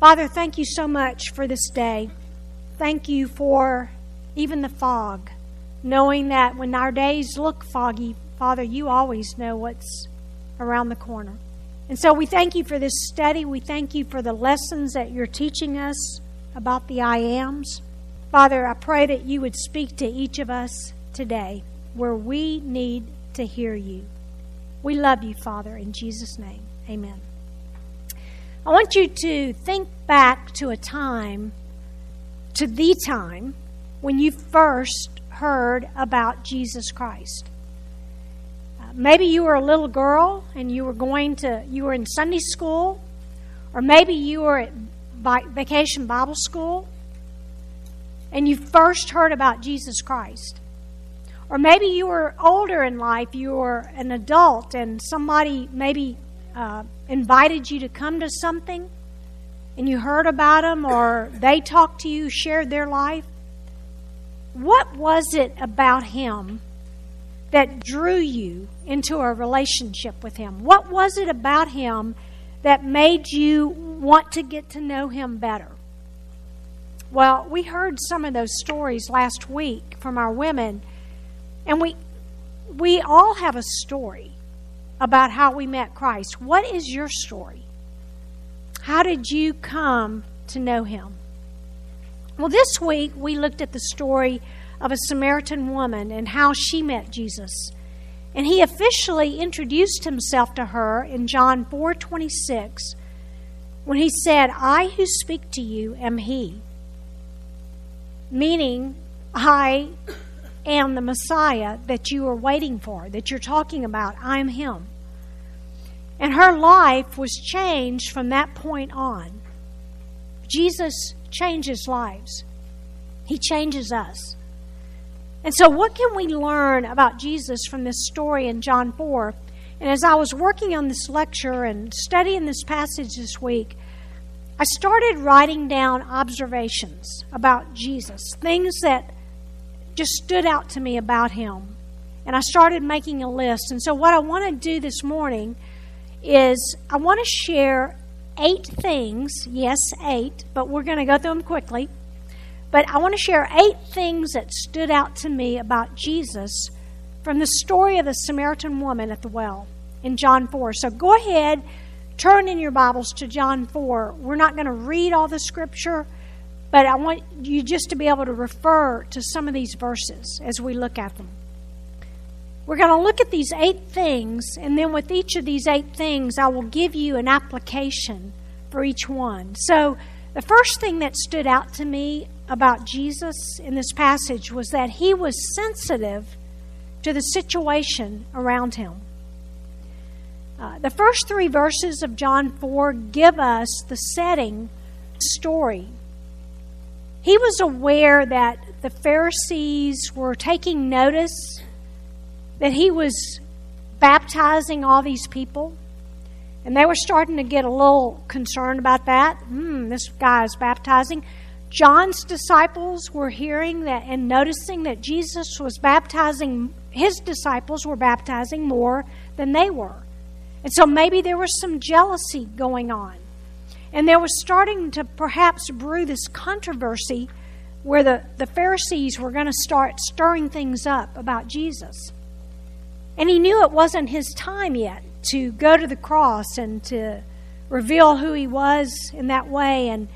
Father, thank you so much for this day. Thank you for even the fog, knowing that when our days look foggy, Father, you always know what's around the corner. And so we thank you for this study. We thank you for the lessons that you're teaching us about the I ams. Father, I pray that you would speak to each of us today where we need to hear you. We love you, Father, in Jesus' name. Amen. I want you to think back to a time, to the time, when you first heard about Jesus Christ. Uh, maybe you were a little girl and you were going to, you were in Sunday school, or maybe you were at vacation Bible school and you first heard about Jesus Christ. Or maybe you were older in life, you were an adult, and somebody maybe uh, invited you to come to something and you heard about them or they talked to you, shared their life, what was it about him that drew you into a relationship with him? What was it about him that made you want to get to know him better? Well, we heard some of those stories last week from our women, and we we all have a story about how we met Christ. What is your story? How did you come to know him? Well, this week we looked at the story of a Samaritan woman and how she met Jesus. And he officially introduced himself to her in John 4:26 when he said, "I who speak to you am he." Meaning, I am the Messiah that you are waiting for, that you're talking about. I'm Him. And her life was changed from that point on. Jesus changes lives, He changes us. And so, what can we learn about Jesus from this story in John 4? And as I was working on this lecture and studying this passage this week, I started writing down observations about Jesus, things that just stood out to me about him. And I started making a list. And so, what I want to do this morning is I want to share eight things. Yes, eight, but we're going to go through them quickly. But I want to share eight things that stood out to me about Jesus from the story of the Samaritan woman at the well in John 4. So go ahead, turn in your Bibles to John 4. We're not going to read all the scripture. But I want you just to be able to refer to some of these verses as we look at them. We're going to look at these eight things, and then with each of these eight things, I will give you an application for each one. So, the first thing that stood out to me about Jesus in this passage was that he was sensitive to the situation around him. Uh, the first three verses of John 4 give us the setting story he was aware that the Pharisees were taking notice that he was baptizing all these people. And they were starting to get a little concerned about that. Hmm, this guy is baptizing. John's disciples were hearing that and noticing that Jesus was baptizing, his disciples were baptizing more than they were. And so maybe there was some jealousy going on. And there was starting to perhaps brew this controversy where the, the Pharisees were going to start stirring things up about Jesus. And he knew it wasn't his time yet to go to the cross and to reveal who he was in that way. And,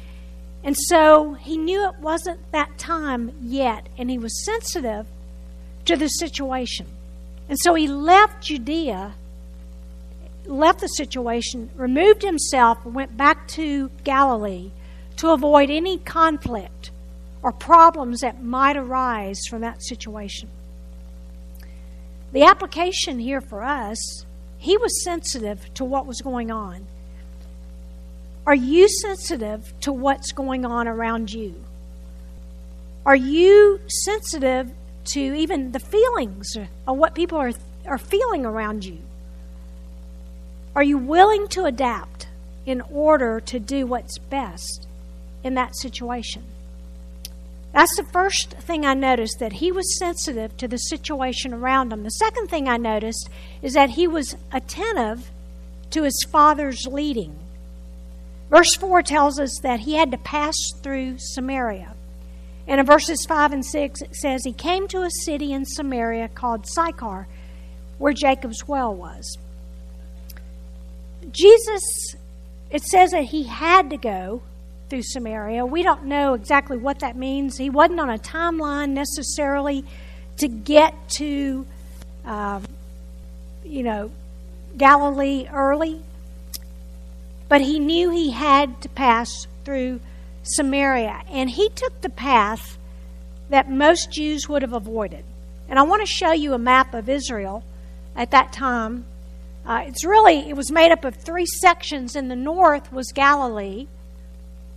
and so he knew it wasn't that time yet, and he was sensitive to the situation. And so he left Judea left the situation, removed himself, and went back to Galilee to avoid any conflict or problems that might arise from that situation. The application here for us, he was sensitive to what was going on. Are you sensitive to what's going on around you? Are you sensitive to even the feelings of what people are, are feeling around you? Are you willing to adapt in order to do what's best in that situation? That's the first thing I noticed that he was sensitive to the situation around him. The second thing I noticed is that he was attentive to his father's leading. Verse 4 tells us that he had to pass through Samaria. And in verses 5 and 6, it says, He came to a city in Samaria called Sychar, where Jacob's well was. Jesus, it says that he had to go through Samaria. We don't know exactly what that means. He wasn't on a timeline necessarily to get to, um, you know, Galilee early, but he knew he had to pass through Samaria. And he took the path that most Jews would have avoided. And I want to show you a map of Israel at that time. Uh, it's really, it was made up of three sections. In the north was Galilee,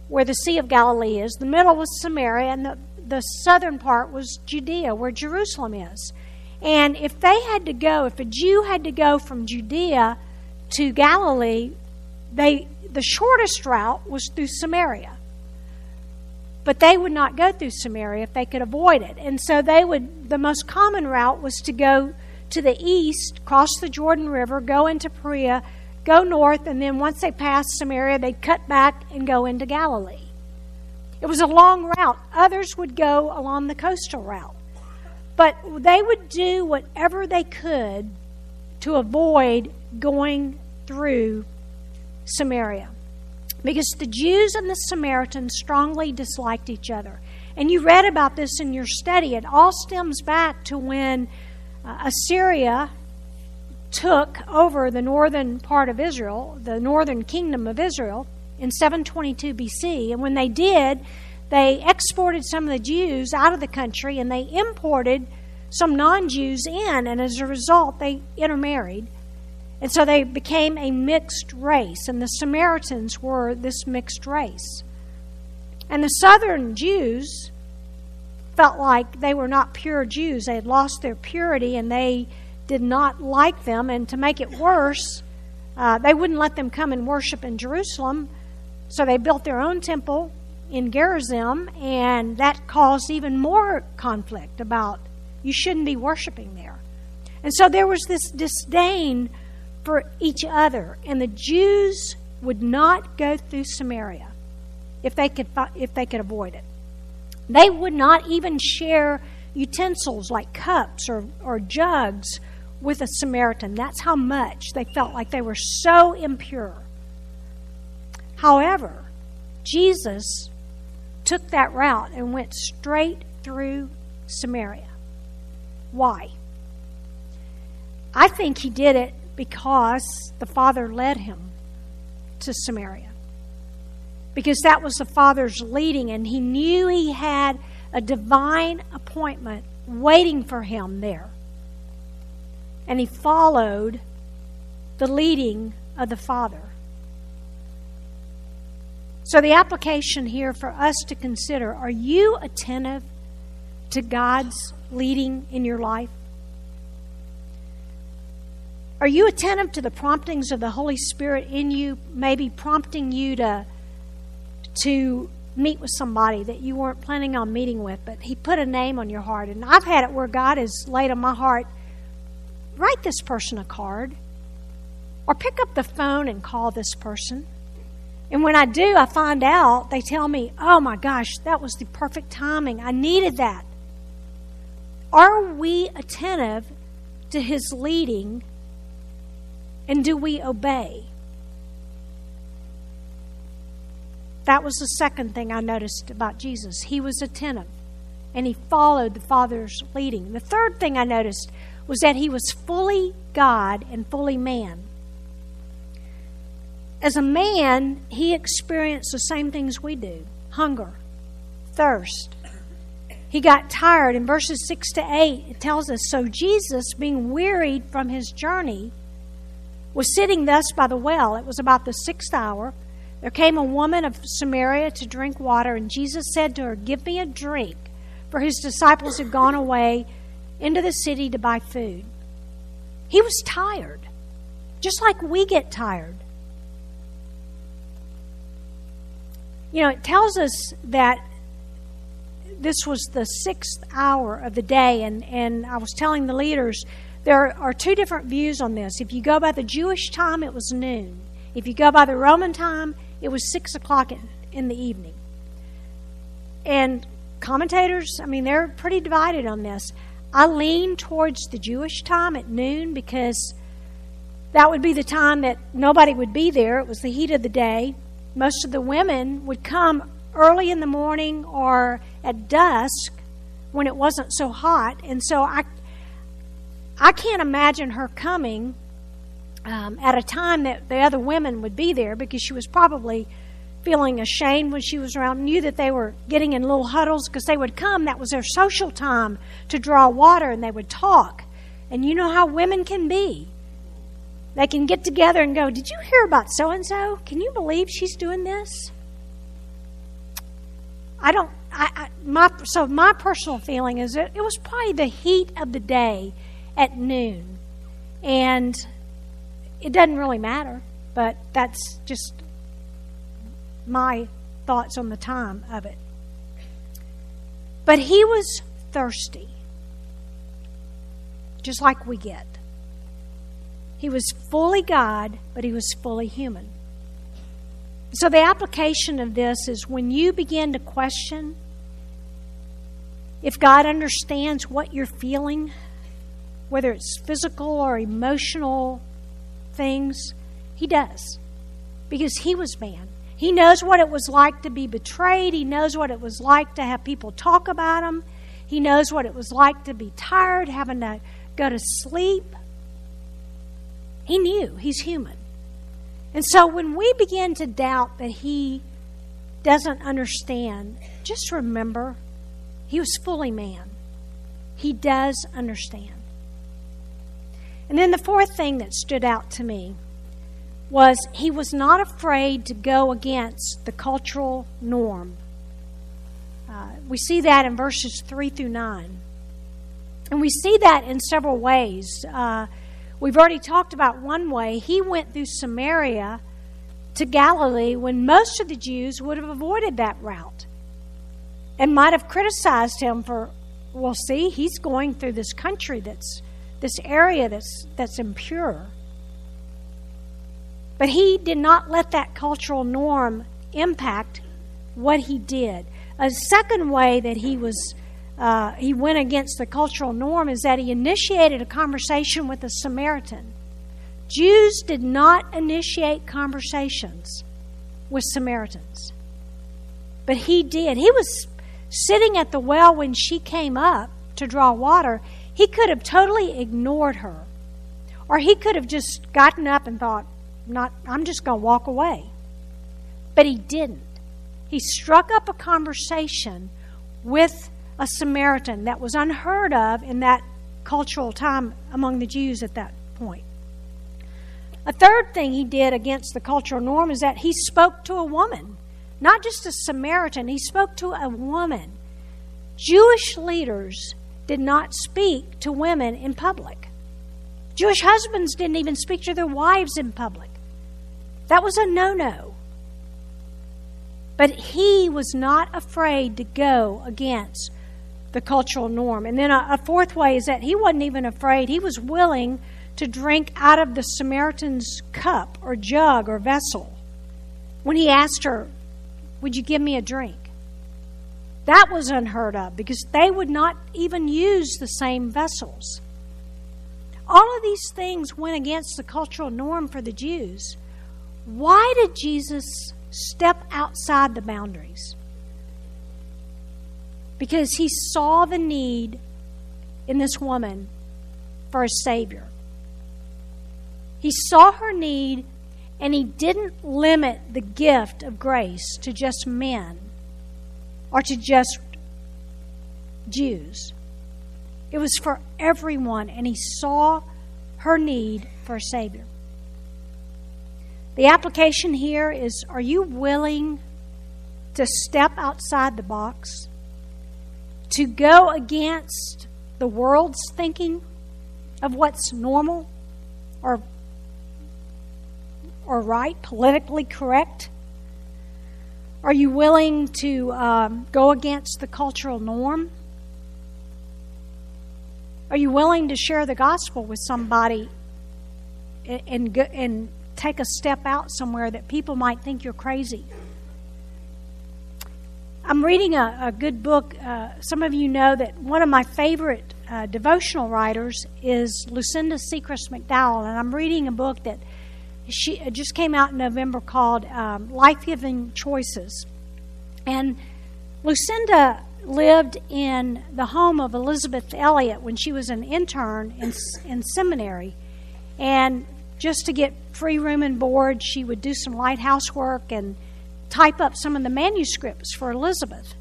where the Sea of Galilee is. The middle was Samaria, and the, the southern part was Judea, where Jerusalem is. And if they had to go, if a Jew had to go from Judea to Galilee, they the shortest route was through Samaria. But they would not go through Samaria if they could avoid it. And so they would, the most common route was to go to the east, cross the Jordan River, go into Perea, go north, and then once they passed Samaria, they'd cut back and go into Galilee. It was a long route. Others would go along the coastal route. But they would do whatever they could to avoid going through Samaria because the Jews and the Samaritans strongly disliked each other. And you read about this in your study. It all stems back to when uh, Assyria took over the northern part of Israel, the northern kingdom of Israel, in 722 BC. And when they did, they exported some of the Jews out of the country and they imported some non Jews in. And as a result, they intermarried. And so they became a mixed race, and the Samaritans were this mixed race. And the southern Jews felt like they were not pure Jews. They had lost their purity and they did not like them. And to make it worse, uh, they wouldn't let them come and worship in Jerusalem. So they built their own temple in Gerizim, and that caused even more conflict about you shouldn't be worshiping there. And so there was this disdain for each other. And the Jews would not go through Samaria if they could, if they could avoid it. They would not even share utensils like cups or, or jugs with a Samaritan. That's how much they felt like they were so impure. However, Jesus took that route and went straight through Samaria. Why? I think he did it because the Father led him to Samaria. Because that was the Father's leading, and he knew he had a divine appointment waiting for him there. And he followed the leading of the Father. So, the application here for us to consider are you attentive to God's leading in your life? Are you attentive to the promptings of the Holy Spirit in you, maybe prompting you to, to meet with somebody that you weren't planning on meeting with, but He put a name on your heart? And I've had it where God has laid on my heart write this person a card, or pick up the phone and call this person. And when I do, I find out, they tell me, oh my gosh, that was the perfect timing. I needed that. Are we attentive to His leading and do we obey? That was the second thing I noticed about Jesus. He was attentive and he followed the Father's leading. The third thing I noticed was that he was fully God and fully man. As a man, he experienced the same things we do hunger, thirst. He got tired. In verses 6 to 8, it tells us So Jesus, being wearied from his journey, was sitting thus by the well. It was about the sixth hour. There came a woman of Samaria to drink water, and Jesus said to her, Give me a drink, for his disciples had gone away into the city to buy food. He was tired, just like we get tired. You know, it tells us that this was the sixth hour of the day, and, and I was telling the leaders there are two different views on this. If you go by the Jewish time, it was noon. If you go by the Roman time, it was 6 o'clock in, in the evening. And commentators, I mean, they're pretty divided on this. I lean towards the Jewish time at noon because that would be the time that nobody would be there. It was the heat of the day. Most of the women would come early in the morning or at dusk when it wasn't so hot. And so I, I can't imagine her coming um, at a time that the other women would be there because she was probably feeling ashamed when she was around, knew that they were getting in little huddles because they would come. That was their social time to draw water and they would talk. And you know how women can be. They can get together and go, Did you hear about so and so? Can you believe she's doing this? I don't, I, I, my, so my personal feeling is that it was probably the heat of the day at noon. And it doesn't really matter, but that's just my thoughts on the time of it. But he was thirsty, just like we get. He was fully God, but he was fully human. So, the application of this is when you begin to question if God understands what you're feeling, whether it's physical or emotional things, He does. Because He was man. He knows what it was like to be betrayed. He knows what it was like to have people talk about him. He knows what it was like to be tired, having to go to sleep. He knew he's human. And so when we begin to doubt that he doesn't understand, just remember he was fully man. He does understand. And then the fourth thing that stood out to me was he was not afraid to go against the cultural norm. Uh, we see that in verses 3 through 9. And we see that in several ways. Uh, we've already talked about one way. He went through Samaria to Galilee when most of the Jews would have avoided that route and might have criticized him for, well, see, he's going through this country that's, this area that's, that's impure. But he did not let that cultural norm impact what he did. A second way that he was uh, he went against the cultural norm is that he initiated a conversation with a Samaritan. Jews did not initiate conversations with Samaritans, but he did. He was sitting at the well when she came up to draw water. He could have totally ignored her, or he could have just gotten up and thought, not I'm just going to walk away. But he didn't. He struck up a conversation with a Samaritan that was unheard of in that cultural time among the Jews at that point. A third thing he did against the cultural norm is that he spoke to a woman, not just a Samaritan, he spoke to a woman. Jewish leaders did not speak to women in public. Jewish husbands didn't even speak to their wives in public. That was a no no. But he was not afraid to go against the cultural norm. And then a, a, fourth way is that he wasn't even afraid. He was willing to drink out of the Samaritan's cup or jug or vessel when he asked her, Would you give me a drink? That was unheard of because they would not even use the same vessels. All of these things went against the cultural norm for the Jews. Why did Jesus step outside the boundaries? Because he saw the need in this woman for a Savior. He saw her need and he didn't limit the gift of grace to just men or to just Jews. It was for everyone, and he saw her need for a Savior. The application here is are you willing to step outside the box? To go against the world's thinking of what's normal or, or right, politically correct? Are you willing to um, go against the cultural norm? Are you willing to share the gospel with somebody and, and, and take a step out somewhere that people might think you're crazy. I'm reading a, a good book. Uh, some of you know that one of my favorite uh, devotional writers is Lucinda Secrest McDowell, and I'm reading a book that she just came out in November called um, Life Giving Choices. And Lucinda lived in the home of Elisabeth Elliot when she was an intern in, in seminary. And just to get free room and board, she would do some lighthouse work and type up some of the manuscripts for Elisabeth.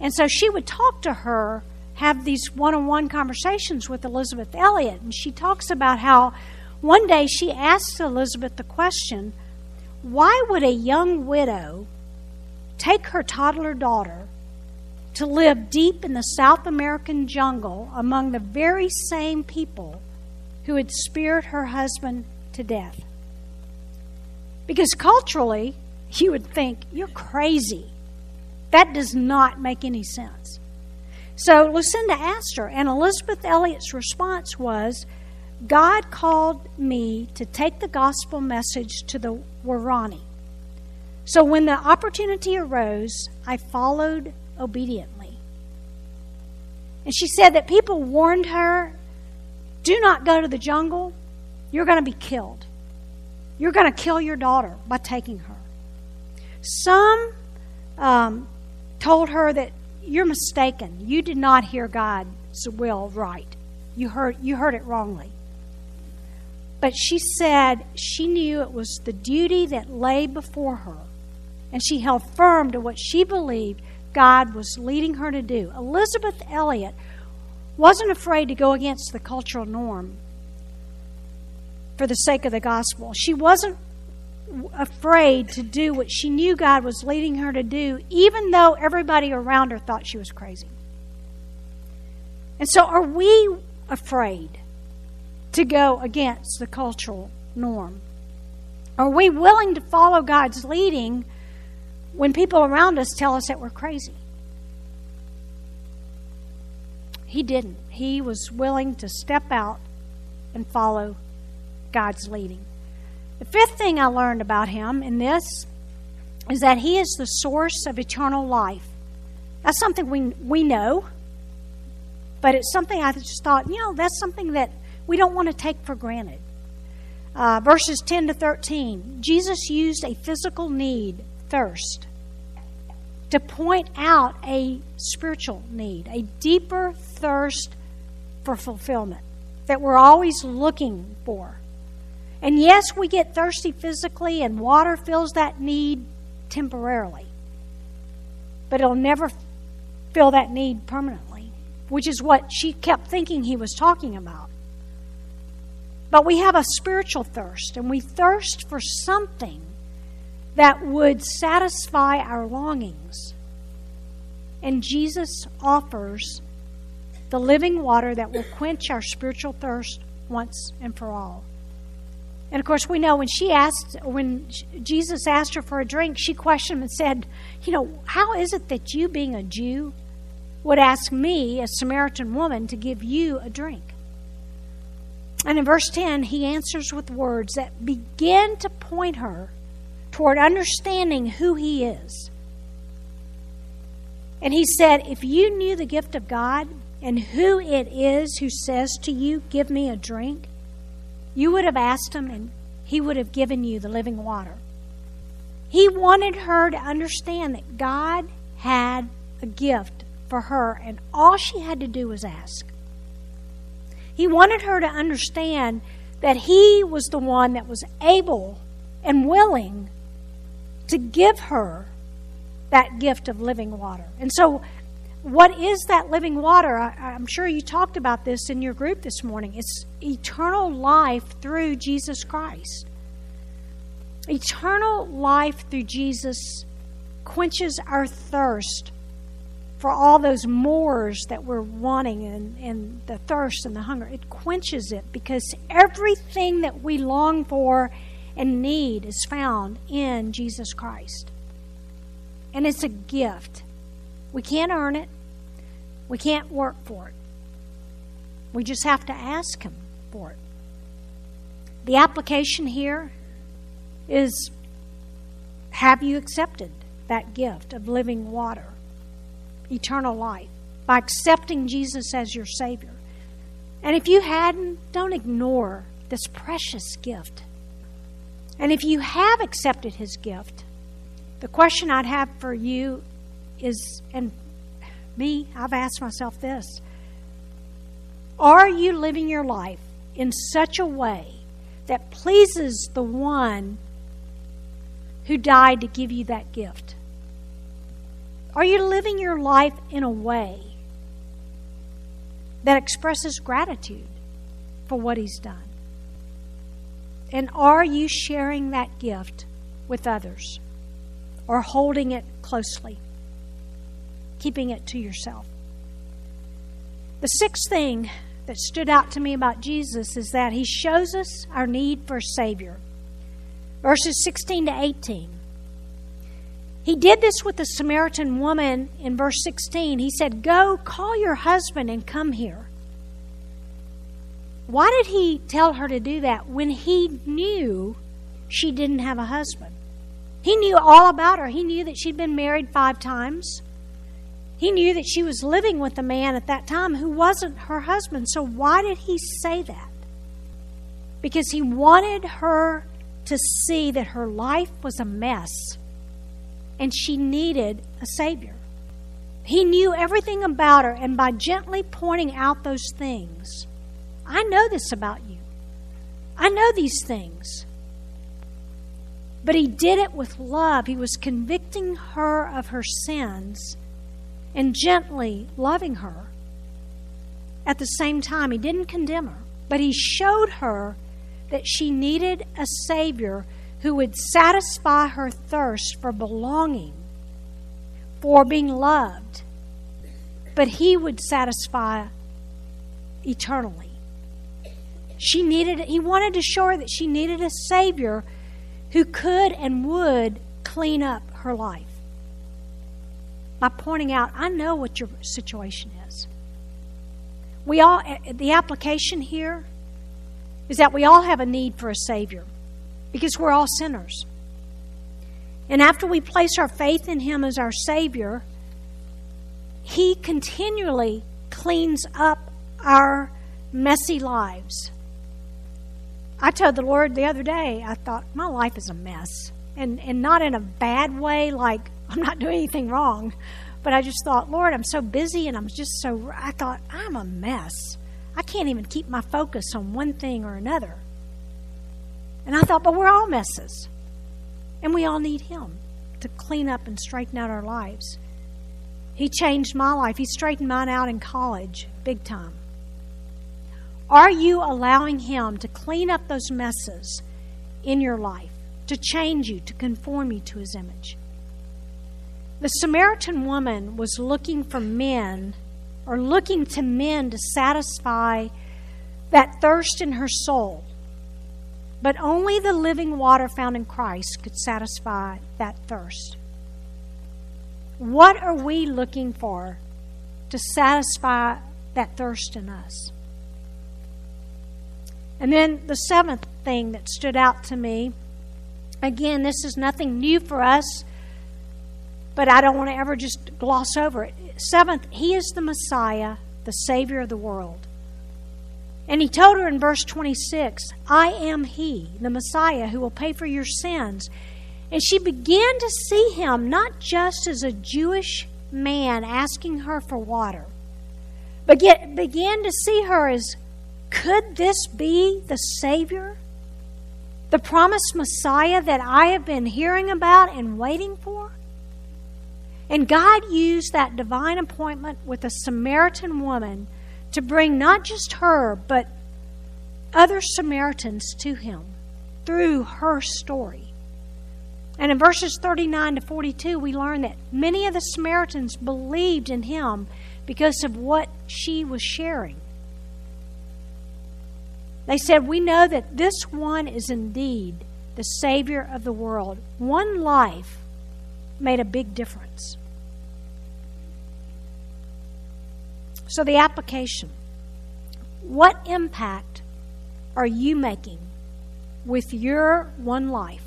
And so she would talk to her, have these one on one conversations with Elisabeth Elliot. And she talks about how one day she asked Elisabeth the question why would a young widow take her toddler daughter to live deep in the South American jungle among the very same people who had speared her husband to death? Because culturally, you would think, you're crazy. That does not make any sense. So Lucinda asked her, and Elisabeth Elliot's response was, God called me to take the gospel message to the Waorani. So when the opportunity arose, I followed obediently. And she said that people warned her do not go to the jungle, you're going to be killed. You're going to kill your daughter by taking her. Some um, told her that you're mistaken. You did not hear God's will right. You heard, you heard it wrongly. But she said she knew it was the duty that lay before her, and she held firm to what she believed God was leading her to do. Elisabeth Elliot wasn't afraid to go against the cultural norm for the sake of the gospel. She wasn't afraid to do what she knew God was leading her to do, even though everybody around her thought she was crazy. And so, are we afraid to go against the cultural norm? Are we willing to follow God's leading when people around us tell us that we're crazy? He didn't. He was willing to step out and follow God's leading. The fifth thing I learned about him in this is that he is the source of eternal life. That's something we, we know, but it's something I just thought, you know, that's something that we don't want to take for granted. Uh, verses 10 to 13 Jesus used a physical need, thirst, to point out a spiritual need, a deeper thirst for fulfillment that we're always looking for. And yes, we get thirsty physically, and water fills that need temporarily. But it'll never fill that need permanently, which is what she kept thinking he was talking about. But we have a spiritual thirst, and we thirst for something that would satisfy our longings. And Jesus offers the living water that will quench our spiritual thirst once and for all. And of course, we know when she asked, when Jesus asked her for a drink, she questioned him and said, You know, how is it that you, being a Jew, would ask me, a Samaritan woman, to give you a drink? And in verse 10, he answers with words that begin to point her toward understanding who he is. And he said, If you knew the gift of God and who it is who says to you, Give me a drink, you would have asked him, and he would have given you the living water. He wanted her to understand that God had a gift for her, and all she had to do was ask. He wanted her to understand that He was the one that was able and willing to give her that gift of living water. And so what is that living water? I, am sure you talked about this in your group this morning. It's eternal life through Jesus Christ. Eternal life through Jesus quenches our thirst for all those mores that we're wanting and, and the thirst and the hunger. It quenches it because everything that we long for and need is found in Jesus Christ. And it's a gift. We can't earn it, we can't work for it. We just have to ask Him for it. The application here is have you accepted that gift of living water, eternal life, by accepting Jesus as your Savior? And if you hadn't, don't ignore this precious gift. And if you have accepted His gift, the question I'd have for you is, and me, I've asked myself this Are you living your life in such a way that pleases the one who died to give you that gift? Are you living your life in a way that expresses gratitude for what He's done? And are you sharing that gift with others or holding it closely, keeping it to yourself? The sixth thing that stood out to me about Jesus is that he shows us our need for a Savior. Verses 16 to 18. He did this with the Samaritan woman in verse 16. He said, Go, call your husband and come here. Why did he tell her to do that when he knew she didn't have a husband? He knew all about her. He knew that she'd been married five times. He knew that she was living with a man at that time who wasn't her husband. So why did he say that? Because he wanted her to see that her life was a mess and she needed a Savior. He knew everything about her, and by gently pointing out those things, I know this about you. I know these things. But he did it with love. He was convicting her of her sins and gently loving her. At the same time, he didn't condemn her, but he showed her that she needed a Savior who would satisfy her thirst for belonging, for being loved, but he would satisfy eternally. She needed he wanted to show her that she needed a savior who could and would clean up her life. By pointing out, I know what your situation is. We all eh, the application here is that we all have a need for a savior because we're all sinners. And after we place our faith in him as our savior, he continually cleans up our messy lives. I told the Lord the other day, I thought, my life is a mess. And, and not in a bad way, like I'm not doing anything wrong. But I just thought, Lord, I'm so busy and I'm just so, I thought, I'm a mess. I can't even keep my focus on one thing or another. And I thought, but we're all messes. And we all need Him to clean up and straighten out our lives. He changed my life. He straightened mine out in college, big time. Are you allowing Him to clean up those messes in your life, to change you, to conform you to His image? The Samaritan woman was looking for men, or looking to men to satisfy that thirst in her soul. But only the living water found in Christ could satisfy that thirst. What are we looking for to satisfy that thirst in us? And then the seventh thing that stood out to me again, this is nothing new for us, but I don't want to ever just gloss over it. Seventh, He is the Messiah, the Savior of the world. And He told her in verse 26, I am He, the Messiah, who will pay for your sins. And she began to see Him not just as a Jewish man asking her for water, but get, began to see her as could this be the Savior? The promised Messiah that I have been hearing about and waiting for? And God used that divine appointment with a Samaritan woman to bring not just her, but other Samaritans to him through her story. And in verses 39 to 42, we learn that many of the Samaritans believed in him because of what she was sharing. They said, We know that this one is indeed the Savior of the world. One life made a big difference. So, the application what impact are you making with your one life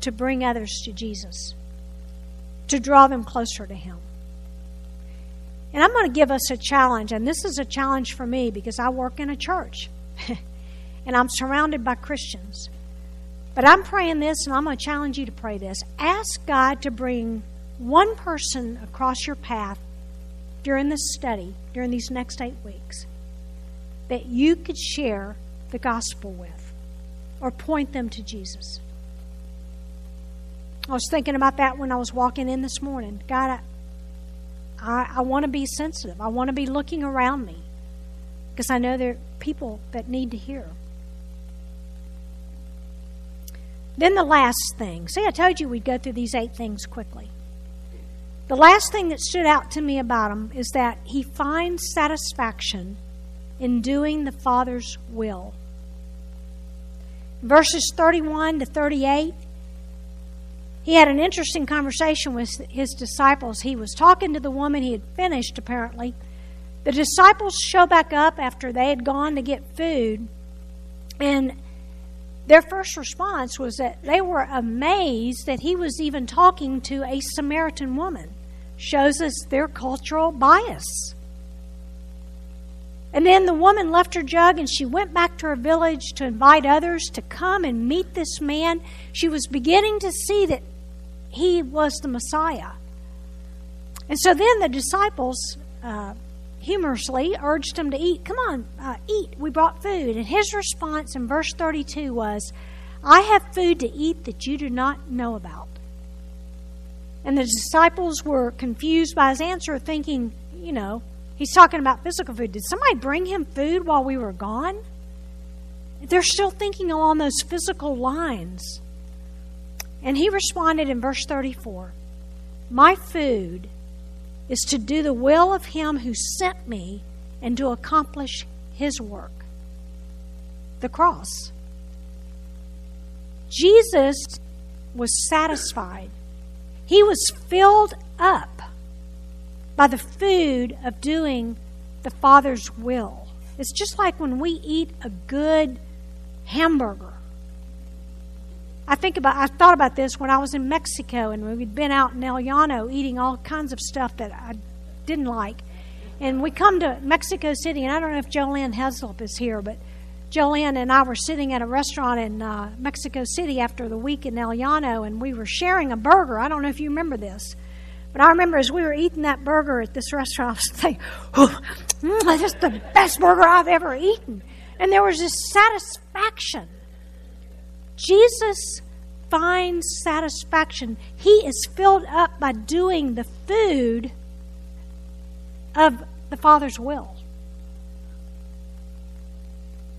to bring others to Jesus, to draw them closer to Him. And I'm going to give us a challenge, and this is a challenge for me because I work in a church and I'm surrounded by Christians. But I'm praying this, and I'm going to challenge you to pray this. Ask God to bring one person across your path during this study, during these next eight weeks, that you could share the gospel with or point them to Jesus. I was thinking about that when I was walking in this morning. God, I, I, I want to be sensitive. I want to be looking around me because I know there are people that need to hear. Then the last thing. See, I told you we'd go through these eight things quickly. The last thing that stood out to me about him is that he finds satisfaction in doing the Father's will. Verses 31 to 38, he had an interesting conversation with his disciples. He was talking to the woman he had finished, apparently. The disciples show back up after they had gone to get food, and their first response was that they were amazed that he was even talking to a Samaritan woman. Shows us their cultural bias. And then the woman left her jug and she went back to her village to invite others to come and meet this man. She was beginning to see that he was the Messiah. And so then the disciples uh, humorously urged him to eat. Come on, uh, eat. We brought food. And his response in verse 32 was, I have food to eat that you do not know about. And the disciples were confused by his answer, thinking, you know, he's talking about physical food. Did somebody bring him food while we were gone? They're still thinking along those physical lines. And he responded in verse 34 My food is to do the will of Him who sent me and to accomplish His work the cross. Jesus was satisfied, He was filled up by the food of doing the Father's will. It's just like when we eat a good hamburger I think about I thought about this when I was in Mexico and we'd been out in El Llano eating all kinds of stuff that I didn't like. And we come to Mexico City, and I don't know if Jolene Heslop is here, but Jolene and I were sitting at a restaurant in uh, Mexico City after the week in El Llano, and we were sharing a burger. I don't know if you remember this, but I remember as we were eating that burger at this restaurant, I was thinking, oh, mm, "This is the best burger I've ever eaten," and there was this satisfaction Jesus finds satisfaction. He is filled up by doing the food of the Father's will.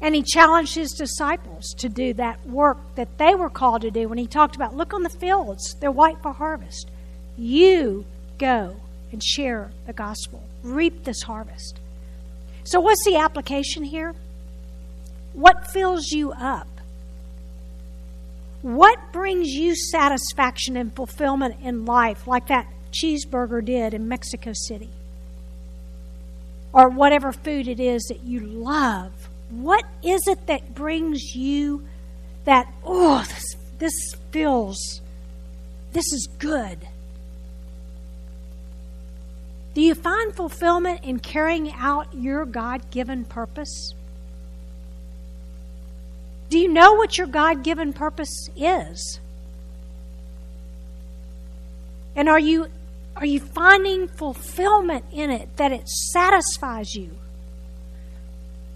And he challenged his disciples to do that work that they were called to do when he talked about look on the fields, they're white for harvest. You go and share the gospel, reap this harvest. So, what's the application here? What fills you up? What brings you satisfaction and fulfillment in life, like that cheeseburger did in Mexico City? Or whatever food it is that you love. What is it that brings you that, oh, this, this feels, this is good? Do you find fulfillment in carrying out your God given purpose? Do you know what your God given purpose is? And are you are you finding fulfillment in it that it satisfies you?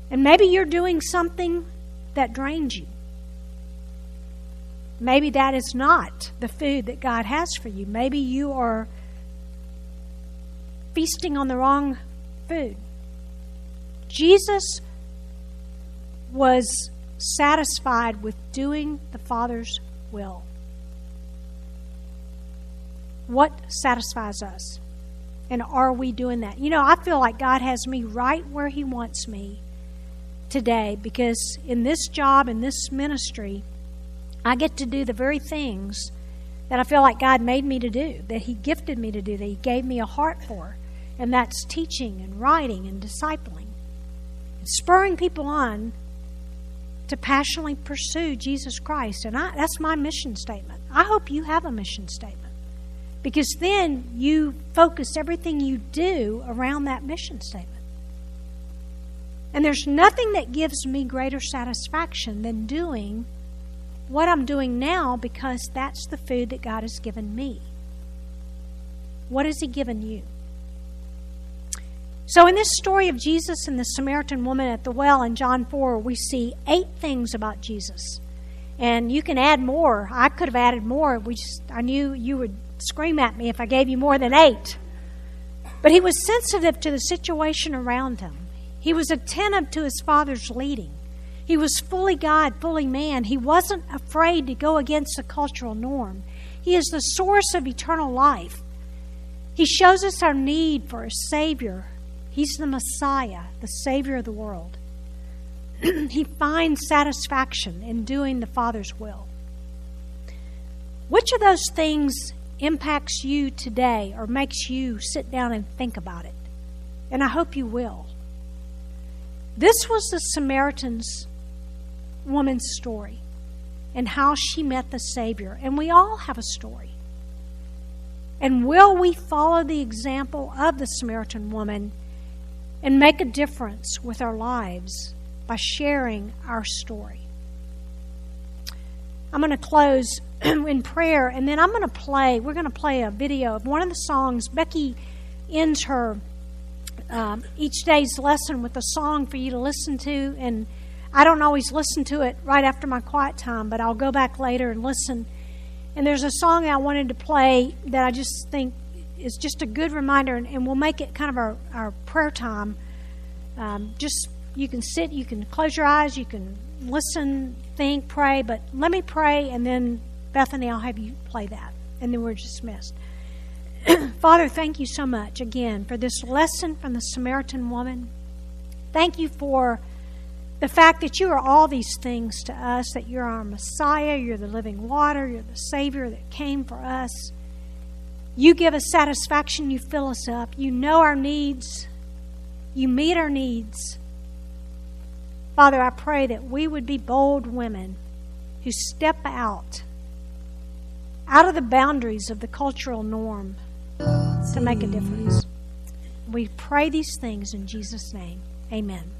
And maybe you're doing something that drains you. Maybe that is not the food that God has for you. Maybe you are feasting on the wrong food. Jesus was satisfied with doing the Father's will. What satisfies us? And are we doing that? You know, I feel like God has me right where He wants me today because in this job, in this ministry, I get to do the very things that I feel like God made me to do, that He gifted me to do, that He gave me a heart for. And that's teaching and writing and discipling and spurring people on to passionately pursue Jesus Christ. And I, that's my mission statement. I hope you have a mission statement because then you focus everything you do around that mission statement. And there's nothing that gives me greater satisfaction than doing what I'm doing now because that's the food that God has given me. What has He given you? So, in this story of Jesus and the Samaritan woman at the well in John 4, we see eight things about Jesus. And you can add more. I could have added more. We just, I knew you would scream at me if I gave you more than eight. But he was sensitive to the situation around him. He was attentive to his father's leading. He was fully God, fully man. He wasn't afraid to go against the cultural norm. He is the source of eternal life. He shows us our need for a Savior. He's the Messiah, the Savior of the world. he finds satisfaction in doing the Father's will. Which of those things impacts you today or makes you sit down and think about it? And I hope you will. This was the Samaritan's woman's story and how she met the Savior. And we all have a story. And will we follow the example of the Samaritan woman and make a difference with our lives by sharing our story? I'm going to close in prayer and then I'm going to play, we're going to play a video of one of the songs. Becky ends her um, each day's lesson with a song for you to listen to. And I don't always listen to it right after my quiet time, but I'll go back later and listen and there's a song I wanted to play that I just think is just a good reminder, and, and we'll make it kind of our, our prayer time. Um, just you can sit, you can close your eyes, you can listen, think, pray, but let me pray, and then Bethany, I'll have you play that, and then we're dismissed. Father, thank you so much again for this lesson from the Samaritan woman. Thank you for the fact that you are all these things to us, that you're our Messiah, you're the living water, you're the Savior that came for us. You give us satisfaction, you fill us up, you know our needs, you meet our needs. Father, I pray that we would be bold women who step out, out of the boundaries of the cultural norm to make a difference. We pray these things in Jesus' name. Amen.